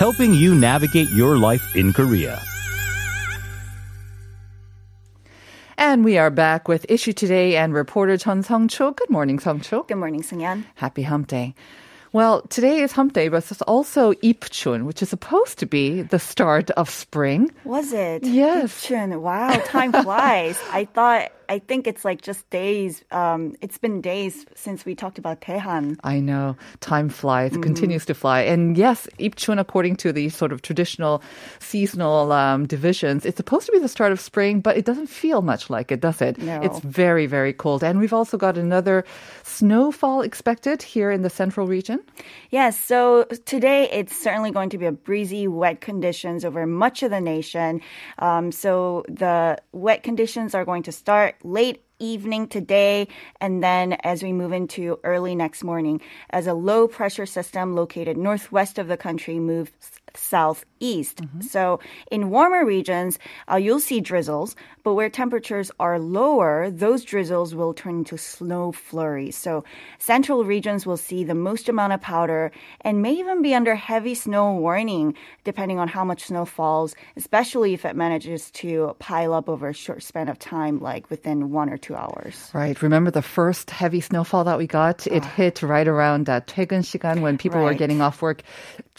helping you navigate your life in Korea. And we are back with Issue Today and reporter Chun Song-cho. Good morning, Song-cho. Good morning, Sungyan. Happy Hump Day. Well, today is Hump Day, but it's also Ipchun, which is supposed to be the start of spring. Was it? Yes. Gipchun. Wow, time flies. I thought I think it's like just days. Um, it's been days since we talked about Daehan. I know. Time flies, mm. continues to fly. And yes, Ipchun, according to the sort of traditional seasonal um, divisions, it's supposed to be the start of spring, but it doesn't feel much like it, does it? No. It's very, very cold. And we've also got another snowfall expected here in the central region. Yes. So today it's certainly going to be a breezy, wet conditions over much of the nation. Um, so the wet conditions are going to start late evening today and then as we move into early next morning as a low pressure system located northwest of the country moves southeast. Mm-hmm. So in warmer regions, uh, you'll see drizzles, but where temperatures are lower, those drizzles will turn into snow flurries. So central regions will see the most amount of powder and may even be under heavy snow warning depending on how much snow falls, especially if it manages to pile up over a short span of time, like within one or two hours. Right. Remember the first heavy snowfall that we got? It ah. hit right around that 퇴근 시간 when people right. were getting off work.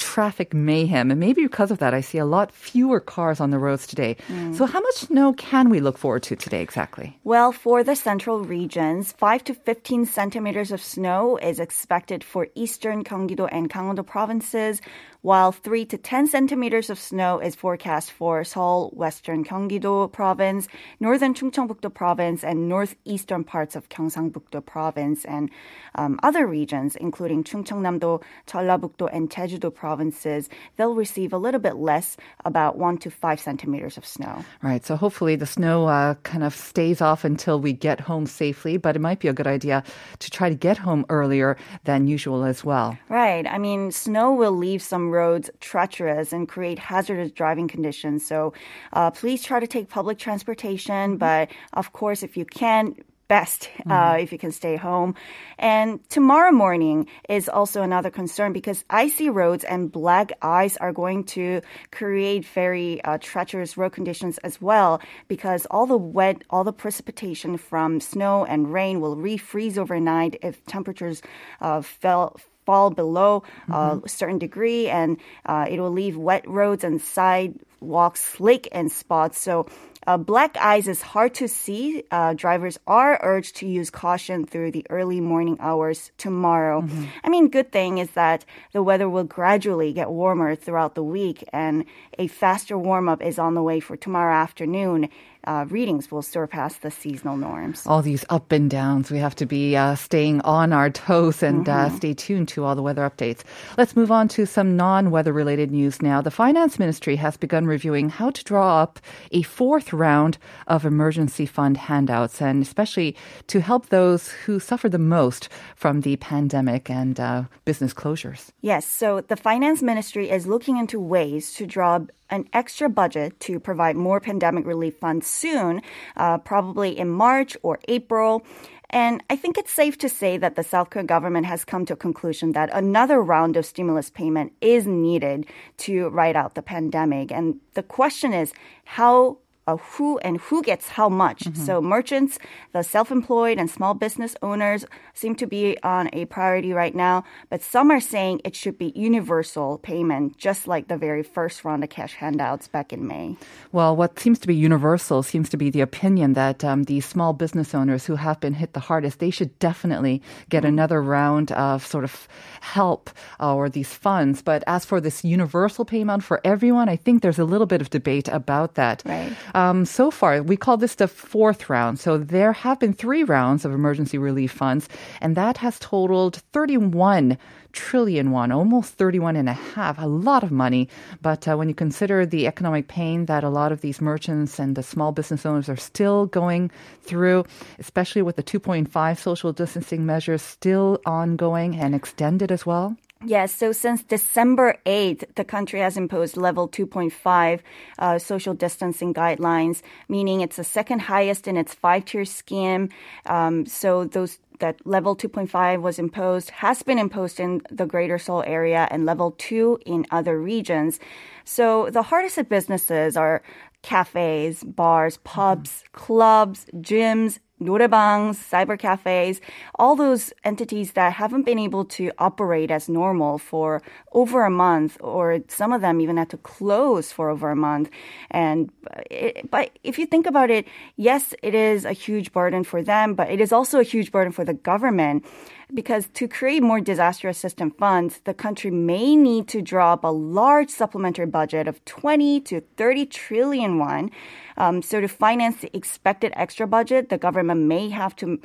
Traffic mayhem. And maybe because of that, I see a lot fewer cars on the roads today. Mm. So how much snow can we look forward to today exactly? Well, for the central regions, 5 to 15 centimeters of snow is expected for eastern Gyeonggi-do and Gangwon-do provinces, while 3 to 10 centimeters of snow is forecast for Seoul, western Gyeonggi-do province, northern Chungcheongbuk-do province, and northeastern parts of Gyeongsangbuk-do province, and um, other regions, including Chungcheongnam-do, Jeollabuk-do, and Jeju-do provinces. They'll receive a little bit less, about 1 to 5 centimeters of snow. Right, so hopefully the snow uh, kind of stays off until we get home safely, but it might be a good idea to try to get home earlier than usual as well. Right, I mean, snow will leave some roads treacherous and create hazardous driving conditions. So uh, please try to take public transportation. Mm-hmm. But of course, if you can, best uh, mm-hmm. if you can stay home. And tomorrow morning is also another concern because icy roads and black ice are going to create very uh, treacherous road conditions as well because all the wet, all the precipitation from snow and rain will refreeze overnight if temperatures uh, fell fall below mm-hmm. a certain degree, and uh, it will leave wet roads and sidewalks slick and spots. So uh, black ice is hard to see. Uh, drivers are urged to use caution through the early morning hours tomorrow. Mm-hmm. I mean, good thing is that the weather will gradually get warmer throughout the week, and a faster warm up is on the way for tomorrow afternoon uh, readings will surpass the seasonal norms. All these up and downs. We have to be uh, staying on our toes and uh, mm-hmm. uh, stay tuned to all the weather updates. Let's move on to some non weather related news now. The Finance Ministry has begun reviewing how to draw up a fourth round of emergency fund handouts, and especially to help those who suffer the most from the pandemic and uh, business closures. Yes. So the Finance Ministry is looking into ways to draw an extra budget to provide more pandemic relief funds soon, uh, probably in March or April. And I think it's safe to say that the South Korean government has come to a conclusion that another round of stimulus payment is needed to ride out the pandemic. And the question is, how uh, who and who gets how much. Mm-hmm. So merchants, the self-employed and small business owners seem to be on a priority right now, but some are saying it should be universal payment, just like the very first round of cash handouts back in May. Well, what seems to be universal seems to be the opinion that um, the small business owners who have been hit the hardest, they should definitely get mm-hmm. another round of sort of help uh, or these funds. But as for this universal payment for everyone, I think there's a little bit of debate about that. Right. Um, so far, we call this the fourth round. So there have been three rounds of emergency relief funds, and that has totaled 31 trillion won, almost 31 and a half, a lot of money. But uh, when you consider the economic pain that a lot of these merchants and the small business owners are still going through, especially with the 2.5 social distancing measures still ongoing and extended as well. Yes, so since December 8th, the country has imposed level 2.5 uh, social distancing guidelines, meaning it's the second highest in its five tier scheme. Um, so those that level 2.5 was imposed has been imposed in the greater Seoul area and level 2 in other regions. So the hardest hit businesses are cafes, bars, pubs, clubs, gyms, 노래bangs, cyber cafes, all those entities that haven't been able to operate as normal for over a month, or some of them even had to close for over a month. And it, but if you think about it, yes, it is a huge burden for them, but it is also a huge burden for the government because to create more disaster assistance funds, the country may need to draw up a large supplementary budget of 20 to 30 trillion won. Um, so to finance the expected extra budget, the government may have to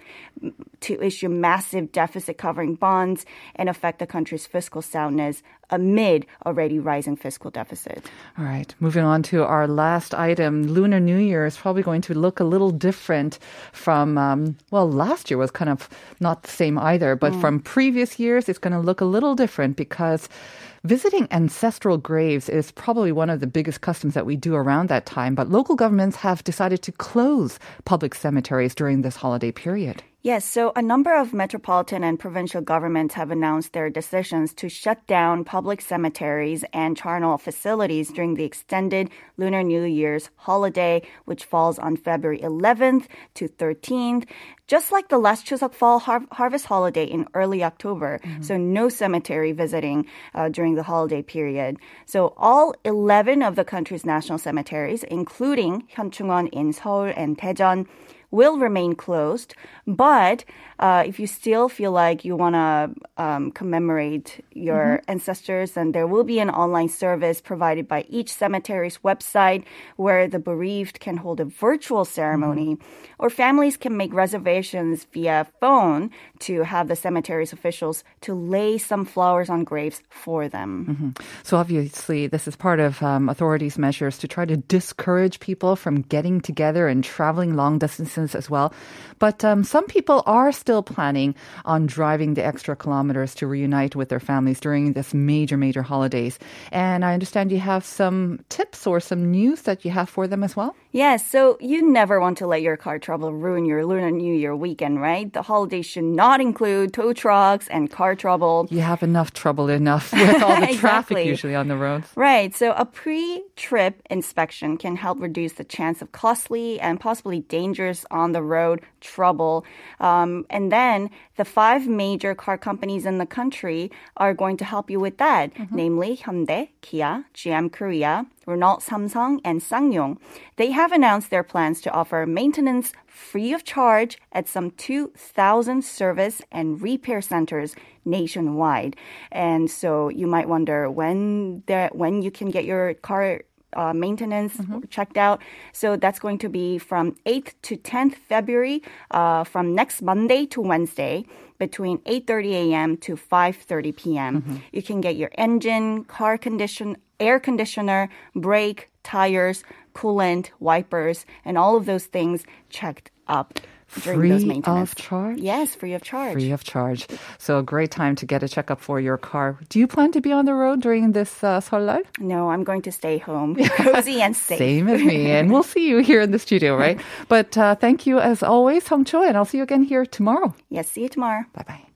to issue massive deficit covering bonds and affect the country's fiscal soundness amid already rising fiscal deficit. All right, moving on to our last item. Lunar New Year is probably going to look a little different from, um, well, last year was kind of not the same either, but mm. from previous years, it's going to look a little different because Visiting ancestral graves is probably one of the biggest customs that we do around that time, but local governments have decided to close public cemeteries during this holiday period. Yes, so a number of metropolitan and provincial governments have announced their decisions to shut down public cemeteries and charnel facilities during the extended Lunar New Year's holiday, which falls on February 11th to 13th, just like the last Chuseok Fall har- harvest holiday in early October. Mm-hmm. So no cemetery visiting uh, during the holiday period. So all 11 of the country's national cemeteries, including Hyunchungwon in Seoul and Daejeon, will remain closed. But uh, if you still feel like you want to um, commemorate your mm-hmm. ancestors, then there will be an online service provided by each cemetery's website where the bereaved can hold a virtual ceremony, mm-hmm. or families can make reservations via phone to have the cemetery's officials to lay some flowers on graves for them. Mm-hmm. So obviously, this is part of um, authorities' measures to try to discourage people from getting together and traveling long distances as well. But um, some people are still planning on driving the extra kilometers to reunite with their families during this major, major holidays. And I understand you have some tips or some news that you have for them as well. Yes, so you never want to let your car trouble ruin your Lunar New Year weekend, right? The holidays should not include tow trucks and car trouble. You have enough trouble enough with all the exactly. traffic usually on the roads. Right, so a pre-trip inspection can help reduce the chance of costly and possibly dangerous on the road trouble. Um, and then the five major car companies in the country are going to help you with that, mm-hmm. namely Hyundai, Kia, GM Korea, Renault Samsung, and SsangYong. They have announced their plans to offer maintenance free of charge at some 2,000 service and repair centers nationwide. And so you might wonder when when you can get your car uh, maintenance mm-hmm. checked out. So that's going to be from 8th to 10th February, uh, from next Monday to Wednesday between 8:30 a.m. to 5:30 p.m. Mm-hmm. You can get your engine, car condition, air conditioner, brake, tires, coolant, wipers, and all of those things checked up free those maintenance. of charge? Yes, free of charge. Free of charge. So a great time to get a checkup for your car. Do you plan to be on the road during this uh, 설날? No, I'm going to stay home, cozy and safe. Same as me, and we'll see you here in the studio, right? but uh, thank you as always, Hong Cho, and I'll see you again here tomorrow. Yes, see you tomorrow. Bye bye.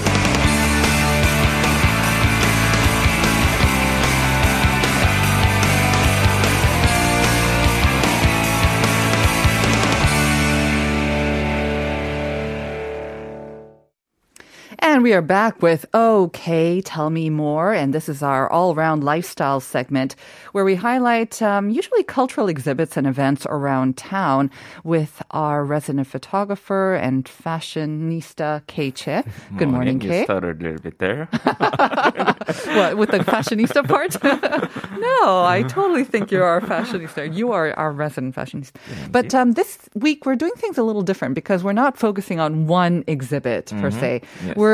And we are back with OK, Tell Me More. And this is our all around lifestyle segment where we highlight um, usually cultural exhibits and events around town with our resident photographer and fashionista, Kay Che. Good morning, You Kay. stuttered a little bit there. What, with the fashionista part? no, I totally think you are a fashionista. You are our resident fashionista. But um, this week we're doing things a little different because we're not focusing on one exhibit per se. Yes. We're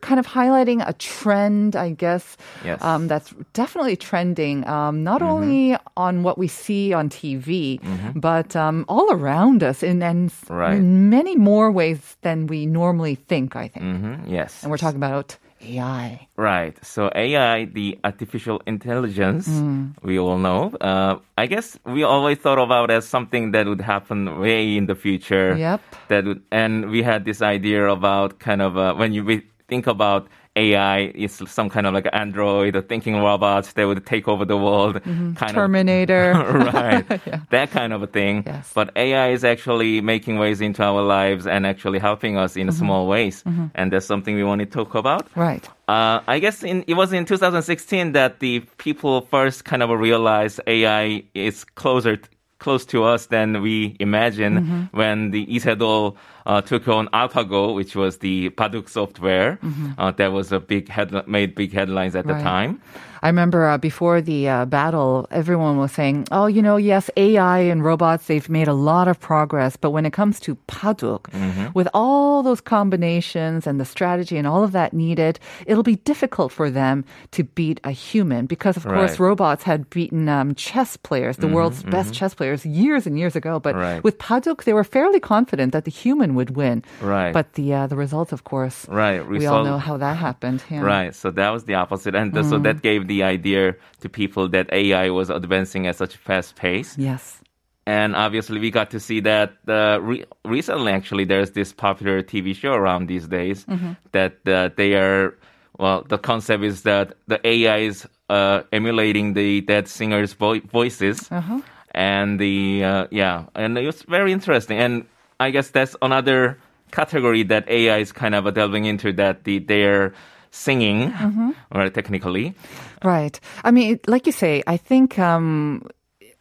kind of highlighting a trend, I guess, Yes. um, that's definitely trending, um, not only on what we see on TV, but um, all around us in, s- Right. many more ways than we normally think, I think. hmm yes. And we're talking about AI. Right. So AI, the artificial intelligence, Mm. we all know. Uh, I guess we always thought about as something that would happen way in the future. Yep. That would, and we had this idea about kind of uh, when you think about AI, is some kind of like android or thinking robots that would take over the world. Mm-hmm. Kind of Terminator. right. That kind of a thing. Yes. But AI is actually making ways into our lives and actually helping us in mm-hmm. small ways. Mm-hmm. And that's something we want to talk about. right. Uh, I guess in, it was in 2016 that the people first kind of realized AI is closer close to us than we imagine when the Lee Sedol uh, took on AlphaGo, which was the Baduk software. Uh, that was a big head made big headlines at the time. I remember uh, before the uh, battle, everyone was saying, oh, you know, yes, AI and robots, they've made a lot of progress. But when it comes to Paduk, Mm-hmm. with all those combinations and the strategy and all of that needed, it'll be difficult for them to beat a human because, of course, Right. Mm-hmm, robots had beaten um, chess players, the world's best chess players, years and years ago. But Right. with Paduk, they were fairly confident that the human would win. Right. But the, uh, the results, of course, Right. we all know how that happened. Yeah. Right. So that was the opposite. And th- so Mm. that gave the idea to people that AI was advancing at such a fast pace. Yes. And obviously, we got to see that uh, re- recently. Actually, there's this popular TV show around these days that uh, they are. Well, the concept is that the AI is uh, emulating the dead singers' vo- voices, and the uh, yeah, and it was very interesting. And I guess that's another category that AI is kind of delving into that the they're singing, or technically, Right. I mean, like you say, I think um,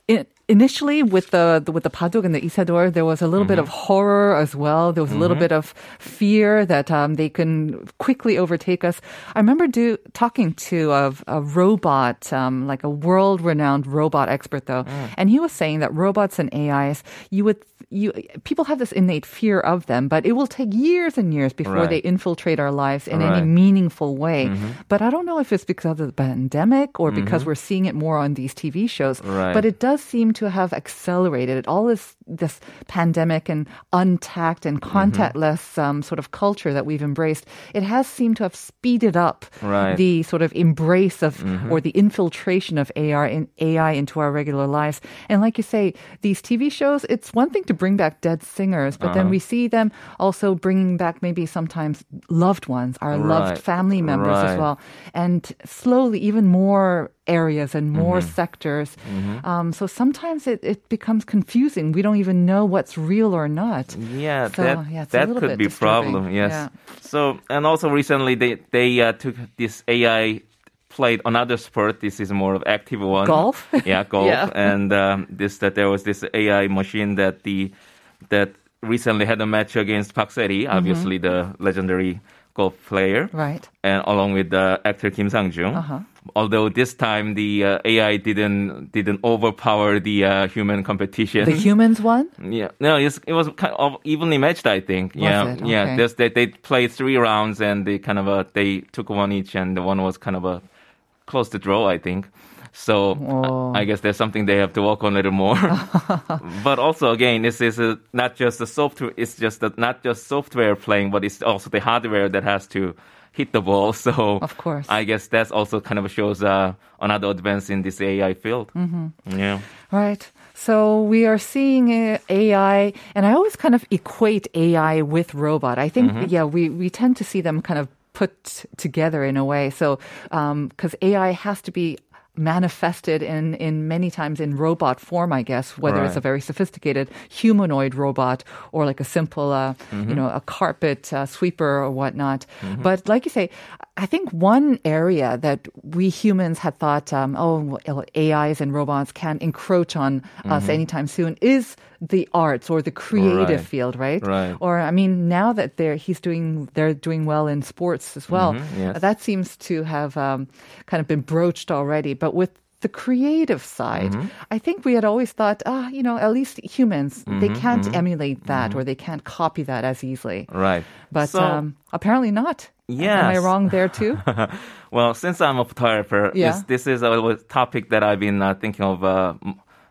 i initially with the, the with the Paduk and the Lee Sedol, there was a little bit mm-hmm. of horror as well. There was a little mm-hmm. bit of fear that um, they can quickly overtake us. I remember do, talking to a, a robot, um, like a world-renowned robot expert, though, mm. and he was saying that robots and AIs, you would you people have this innate fear of them, but it will take years and years before they infiltrate our lives in any meaningful way. Mm-hmm. But I don't know if it's because of the pandemic or because we're seeing it more on these TV shows. Right. But it does seem to have accelerated it. all this this pandemic and untact and mm-hmm. contactless um, sort of culture that we've embraced. It has seemed to have speeded up Right. the sort of embrace of mm-hmm. or the infiltration of AR in AI into our regular lives. And like you say, these TV shows, it's one thing to bring back dead singers, but then uh-huh. we see them also bringing back maybe sometimes loved ones, our loved family members as well, and slowly even more areas and more Mm-hmm. sectors. Um, so sometimes it, it becomes confusing. We don't even know what's real or not. Yeah, So, that yeah, that could be disturbing. problem. Yes. Yeah. So and also recently they they uh, took this AI played another sport. This is more of active one. Golf? Yeah, golf. Yeah. And um, this that there was this AI machine that the that recently had a match against Park Se-ri, Mm-hmm. obviously the legendary golf player, Right. and along with the actor Kim Sang Jung. Uh-huh. Although this time the uh, AI didn't didn't overpower the uh, human competition. The humans won? Yeah, no, it's, it was kind of evenly matched. I think. Was yeah? Okay. yeah. There's, they they played three rounds and they kind of uh, they took one each, and the one was kind of a close to draw. I think. So Oh. I, I guess there's something they have to work on a little more. but also, again, this is not just the software. It's just that not just software playing, but it's also the hardware that has to hit the ball. So Of course. I guess that's also kind of shows uh, another advance in this AI field. Mm-hmm. Yeah. Right. So we are seeing uh, AI, and I always kind of equate AI with robot. I think, Mm-hmm. yeah, we, we tend to see them kind of put together in a way. So, because AI has to be manifested in, in many times in robot form, I guess, whether it's a very sophisticated humanoid robot or like a simple, uh, Mm-hmm. you know, a carpet uh, sweeper or whatnot. But like you say, I think one area that we humans had thought, um, oh, AIs and robots can encroach on us anytime soon is the arts or the creative Right. field, right? Right. Or I mean, now that they're he's doing, they're doing well in sports as well. Mm-hmm. yes. That seems to have um, kind of been broached already. But with the creative side, Mm-hmm. I think we had always thought, ah, you know, at least humans they Mm-hmm. can't emulate that or they can't copy that as easily. Right. But So- um, apparently not. Yeah. Am I wrong there too? Well, since I'm a photographer, Yeah. this, this is a topic that I've been uh, thinking of, uh,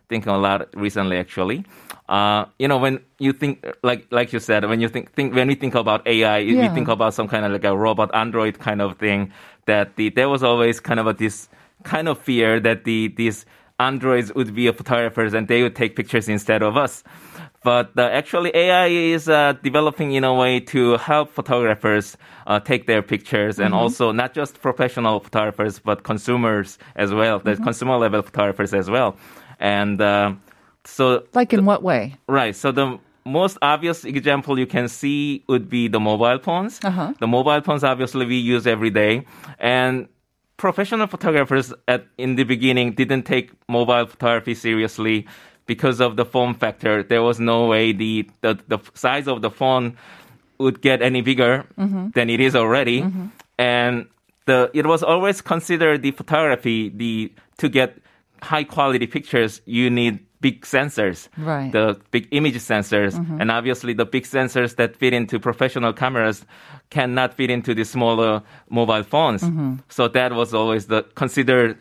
thinking a lot recently. Actually, uh, you know, when you think, like like you said, when you think, think when we think about AI, Yeah. you think about some kind of like a robot android kind of thing. That the there was always kind of a, this kind of fear that the these androids would be photographers and they would take pictures instead of us. But uh, actually, AI is uh, developing in a way to help photographers uh, take their pictures, and also not just professional photographers, but consumers as well, the consumer level photographers as well. And uh, so, like in what way? right, so the most obvious example you can see would be the mobile phones. Uh-huh. The mobile phones, obviously, we use every day, and professional photographers at in the beginning didn't take mobile photography seriously because of the form factor. There was no way the the, the size of the phone would get any bigger than it is already, and the it was always considered the photography the to get high quality pictures you need big sensors Right. the big image sensors mm-hmm. and obviously the big sensors that fit into professional cameras cannot fit into the smaller mobile phones. Mm-hmm. So that was always the considered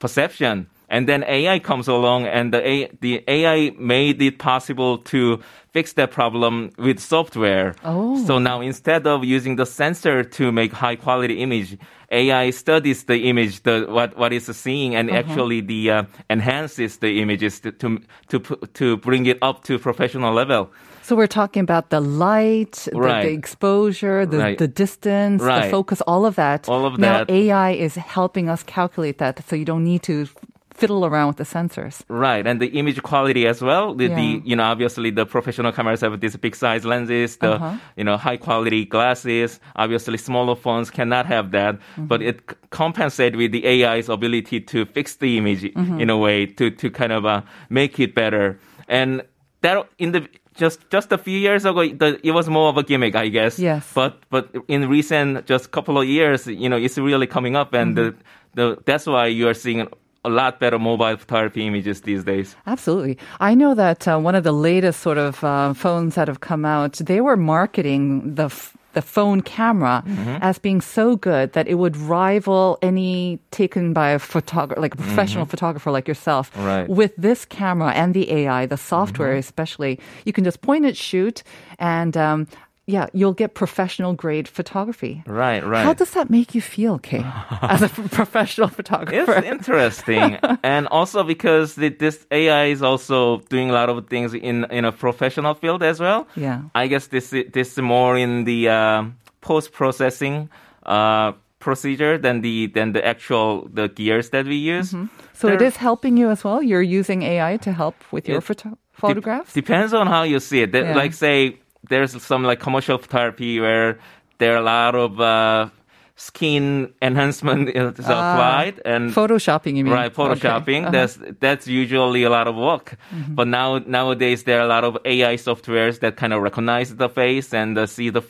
perception and then AI comes along and the, A- the AI made it possible to fix that problem with software. Oh. So now instead of using the sensor to make high quality image, AI studies the image, the what what is seeing, and actually the uh, enhances the images to to to to bring it up to professional level. So we're talking about the light, the, Right. the exposure, the, Right. the distance, right. the focus, all of that. All of now that. AI is helping us calculate that, so you don't need to fiddle around with the sensors. Right, and the image quality as well. The, Yeah. the you know obviously the professional cameras have these big size lenses, the Uh-huh. you know high quality glasses. Obviously, smaller phones cannot have that, Mm-hmm. but it c- compensate with the AI's ability to fix the image Mm-hmm. in a way to to kind of uh, make it better. And that in the just just a few years ago, the, it was more of a gimmick, I guess. Yes. But but in recent just couple of years, you know, it's really coming up, and Mm-hmm. the, the that's why you are seeing a lot better mobile photography images these days. Absolutely. I know that uh, one of the latest sort of uh, phones that have come out, they were marketing the f- the phone camera Mm-hmm. as being so good that it would rival any taken by a photographer, like a professional photographer like yourself. Mm-hmm. Right. Mm-hmm. With this camera and the AI, the software especially, you can just point and shoot, and um, yeah, you'll get professional grade photography. Right, right. How does that make you feel, Kay, as a professional photographer? it's interesting, and also because the, this AI is also doing a lot of things in in a professional field as well. Yeah. I guess this this is more in the um, post processing uh, procedure than the than the actual the gears that we use. So it There- is helping you as well. You're using AI to help with your It photo- photographs. depends on how you see it. That- Yeah. Like say there's some like commercial photography where there are a lot of uh, skin enhancement is applied and Photoshopping, you mean? Right, photoshopping. Okay. Uh-huh. That's that's usually a lot of work. Mm-hmm. But now nowadays there are a lot of AI softwares that kind of recognize the face and uh, see the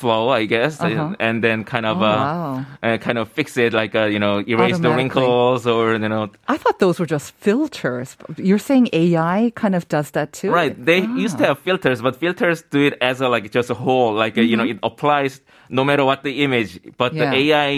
flow, I guess, Uh-huh. and, then kind of Oh, uh, wow. uh, kind of fix it, like uh, you know, erase the wrinkles or you know. I thought those were just filters. You're saying AI kind of does that too? Right, they used Ah. to have filters, but filters do it as a like just a whole, like uh, you know, it applies no matter what the image. But Mm-hmm. Yeah. the AI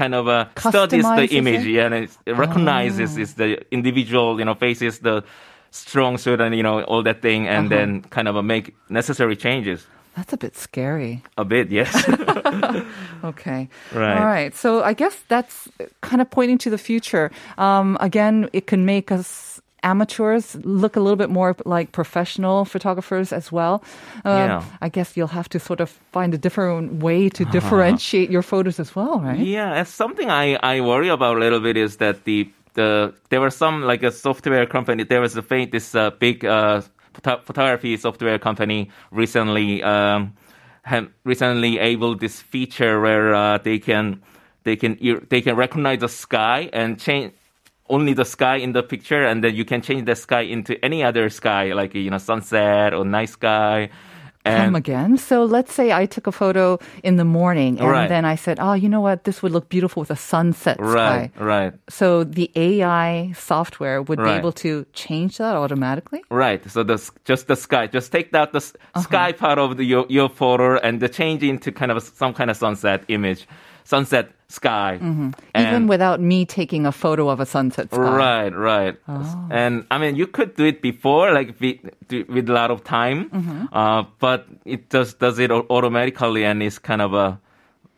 kind of uh, studies the image, it? and it recognizes it's the individual, you know, faces the strong suit and you know all that thing, and Uh-huh. then kind of uh, make necessary changes. That's a bit scary. A bit, yes. Okay. Right. All right. So I guess that's kind of pointing to the future. Um, again, it can make us amateurs look a little bit more like professional photographers as well. Um, Yeah. I guess you'll have to sort of find a different way to differentiate your photos as well, right? Yeah, and something I, I worry about a little bit is that the the there were some like a software company. There was a this uh, big uh, photo- photography software company recently um, have recently able this feature where uh, they can they can they can recognize the sky and change only the sky in the picture, and then you can change the sky into any other sky, like you know sunset or night sky. Come again. So let's say I took a photo in the morning and Right. then I said, oh, you know what? This would look beautiful with a sunset right, sky. right. So the AI software would be able to change that automatically? Right. So the just the sky, just take out the Uh-huh. sky part of the, your your photo and the change into kind of some kind of sunset image, sunset sky. Even And- without me taking a photo of a sunset sky. Right, right. Oh. And I mean, you could do it before, like with, with a lot of time, Mm-hmm. uh, but it just does it automatically and it's kind of a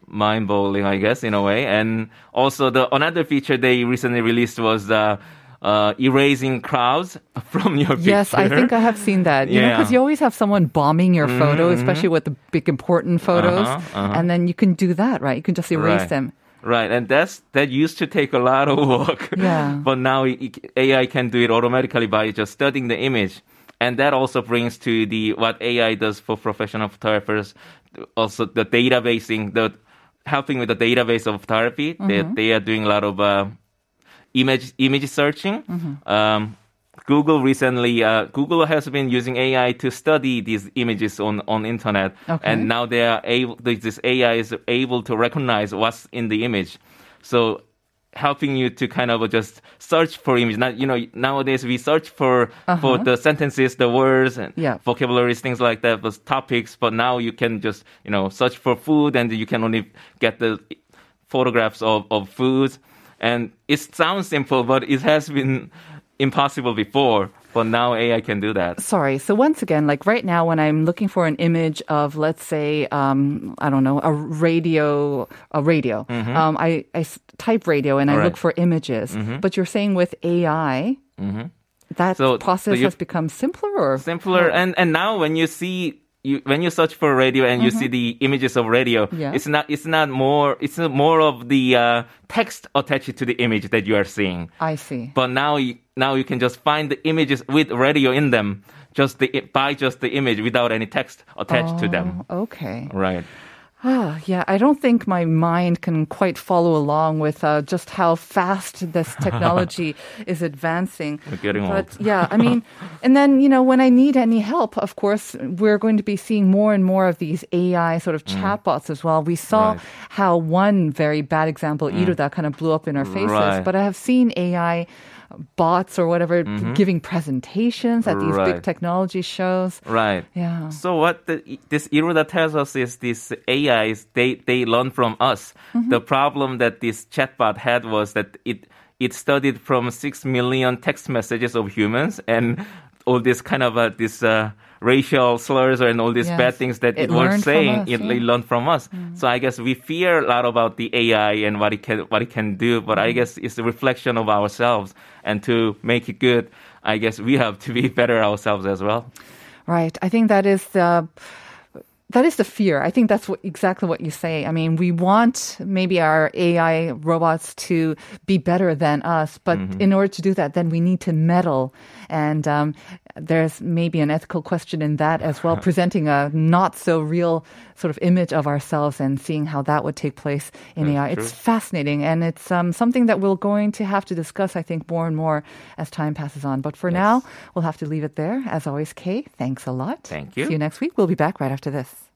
mind blowing, I guess, in a way. And also, the another feature they recently released was uh, uh, erasing crowds from your picture. Yes, I think I have seen that. You know, because you always have someone bombing your photo, especially with the big important photos, Uh-huh, uh-huh. and then you can do that, right? You can just erase Right. them. Right, and that's that used to take a lot of work. Yeah. but now it, AI can do it automatically by just studying the image, and that also brings to the what AI does for professional photographers. Also, the databasing, the helping with the database of photography. They they are doing a lot of uh, image image searching. Um, Google recently, uh, Google has been using AI to study these images on on internet, Okay. and now they are able. This AI is able to recognize what's in the image, so helping you to kind of just search for image. Not you know nowadays we search for for the sentences, the words, and Yeah. vocabularies, things like that, those topics. But now you can just you know search for food, and you can only get the photographs of of foods. And it sounds simple, but it has been impossible before. But now AI can do that. Sorry. So once again, like right now, when I'm looking for an image of, let's say, um, I don't know, a radio, a radio, um, I, I type radio and I Right. look for images. But you're saying with AI, that So- process so has become simpler, or simpler and and now when you see you when you search for radio and you see the images of radio Yeah. it's not it's not more it's more of the uh, text attached to the image that you are seeing I see. but now you now you can just find the images with radio in them just the by just the image without any text attached to them Oh, okay. right Ah, yeah, I don't think my mind can quite follow along with uh, just how fast this technology is advancing. We're getting but old. yeah, I mean, and then you know, when I need any help, of course, we're going to be seeing more and more of these AI sort of chatbots as well. We saw Mm. Right. how one very bad example, Iruda, kind of blew up in our faces, Right. but I have seen AI bots or whatever giving presentations at these big Mm-hmm. Technology shows. Right. Yeah. So what the, this Iruda tells us is these AIs they they learn from us. Mm-hmm. The problem that this chatbot had was that it it studied from six million text messages of humans and all this kind of uh, this uh, racial slurs and all these Yes. bad things that It it, was saying. us, it, yeah. Mm. learned from us. So I guess we fear a lot about the AI and what it can what it can do. But Mm. I guess it's a reflection of ourselves. And to make it good, I guess we have to be better ourselves as well. Right. I think that is the that is the fear. I think that's what, exactly what you say. I mean, we want maybe our AI robots to be better than us, but in order to do that, then we need to meddle. And um, there's maybe an ethical question in that as well, presenting a not so real sort of image of ourselves and seeing how that would take place in AI. It's fascinating, and it's um, something that we're going to have to discuss, I think, more and more as time passes on. But for now, we'll have to leave it there. As always, Kay, thanks a lot. Thank you. See you next week. We'll be back right after this.